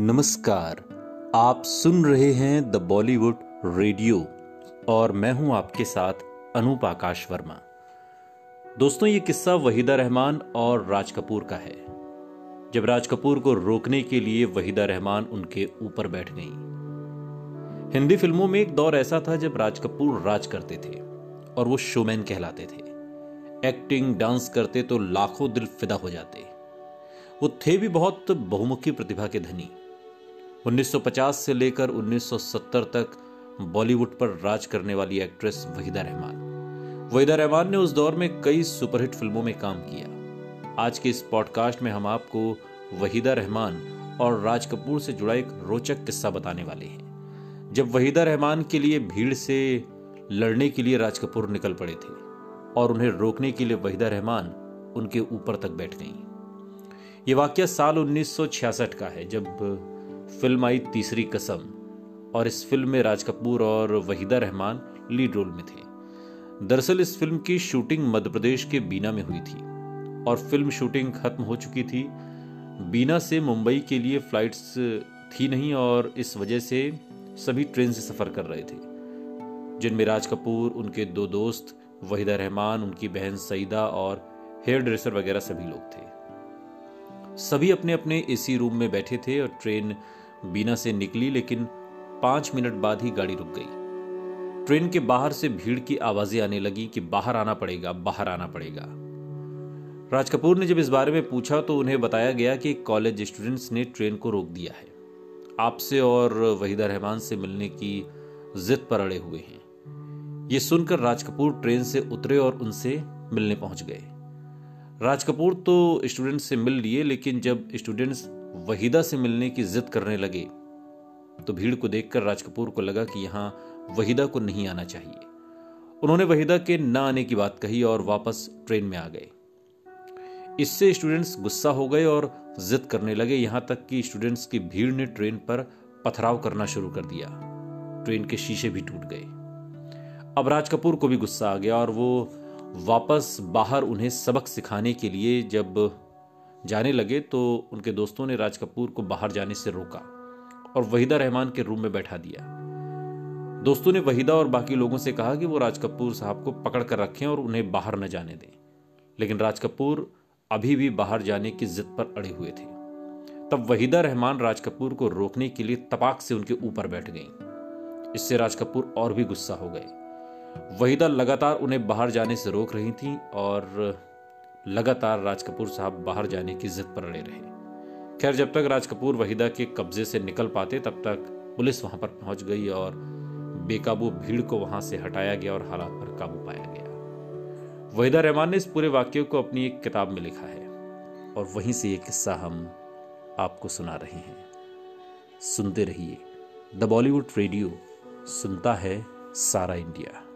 नमस्कार। आप सुन रहे हैं द बॉलीवुड रेडियो और मैं हूँ आपके साथ अनूप आकाश वर्मा। दोस्तों, ये किस्सा वहीदा रहमान और राज कपूर का है। जब राज कपूर को रोकने के लिए वहीदा रहमान उनके ऊपर बैठ गई। हिंदी फ़िल्मों में एक दौर ऐसा था जब राज कपूर राज करते थे और वो शोमैन कहलाते थे। एक्टिंग, डांस करते तो लाखों दिल फिदा हो जाते। वो थे भी बहुत बहुमुखी प्रतिभा के धनी। 1950 से लेकर 1970 तक बॉलीवुड पर राज करने वाली एक्ट्रेस वहीदा रहमान। वहीदा रहमान ने उस दौर में कई सुपरहिट फ़िल्मों में काम किया। आज के इस पॉडकास्ट में हम आपको वहीदा रहमान और राज कपूर से जुड़ा एक रोचक किस्सा बताने वाले हैं। जब वहीदा रहमान के लिए भीड़ से लड़ने के लिए राज कपूर निकल पड़े थे और उन्हें रोकने के लिए वहीदा रहमान उनके ऊपर तक बैठ गई। ये वाक्य साल 1966 का है, जब फ़िल्म आई तीसरी कसम, और इस फ़िल्म में राज कपूर और वहीदा रहमान लीड रोल में थे। दरअसल इस फ़िल्म की शूटिंग मध्य प्रदेश के बीना में हुई थी, और फ़िल्म शूटिंग खत्म हो चुकी थी। बीना से मुंबई के लिए फ्लाइट्स थी नहीं, और इस वजह से सभी ट्रेन से सफ़र कर रहे थे, जिनमें राज कपूर, उनके दो दोस्त, वहीदा रहमान, उनकी बहन सईदा और हेयर ड्रेसर वगैरह सभी लोग थे। सभी अपने अपने एसी रूम में बैठे थे और ट्रेन बीना से निकली, लेकिन पाँच मिनट बाद ही गाड़ी रुक गई। ट्रेन के बाहर से भीड़ की आवाज़ें आने लगी कि बाहर आना पड़ेगा, बाहर आना पड़ेगा। राज कपूर ने जब इस बारे में पूछा तो उन्हें बताया गया कि कॉलेज स्टूडेंट्स ने ट्रेन को रोक दिया है। आपसे और वहीदा रहमान से मिलने की जिद पर अड़े हुए हैं। ये सुनकर राज कपूर ट्रेन से उतरे और उनसे मिलने पहुँच गए। राज कपूर तो स्टूडेंट से मिल लिए, लेकिन जब स्टूडेंट्स वहीदा से मिलने की जिद करने लगे तो भीड़ को देखकर राज कपूर को लगा कि यहाँ वहीदा को नहीं आना चाहिए। उन्होंने वहीदा के न आने की बात कही और वापस ट्रेन में आ गए। इससे स्टूडेंट्स गुस्सा हो गए और जिद करने लगे। यहाँ तक कि स्टूडेंट्स की भीड़ ने ट्रेन पर पथराव करना शुरू कर दिया। ट्रेन के शीशे भी टूट गए। अब राज कपूर को भी गुस्सा आ गया और वो वापस बाहर उन्हें सबक सिखाने के लिए जब जाने लगे तो उनके दोस्तों ने राज कपूर को बाहर जाने से रोका और वहीदा रहमान के रूम में बैठा दिया। दोस्तों ने वहीदा और बाकी लोगों से कहा कि वो राज कपूर साहब को पकड़ कर रखें और उन्हें बाहर न जाने दें। लेकिन राज कपूर अभी भी बाहर जाने की जिद पर अड़े हुए थे। तब वहीदा रहमान राज कपूर को रोकने के लिए तपाक से उनके ऊपर बैठ गईं। इससे राज कपूर और भी गुस्सा हो गए। वहीदा लगातार उन्हें बाहर जाने से रोक रही थी और लगातार राज कपूर साहब बाहर जाने की जिद पर अड़े रहे। खैर, जब तक राज कपूर वहीदा के कब्जे से निकल पाते, तब तक पुलिस वहाँ पर पहुँच गई और बेकाबू भीड़ को वहाँ से हटाया गया और हालात पर काबू पाया गया। वहीदा रहमान ने इस पूरे वाक्य को अपनी एक किताब में लिखा है और वहीं से ये किस्सा हम आपको सुना रहे हैं। सुनते रहिए। द बॉलीवुड रेडियो, सुनता है सारा इंडिया.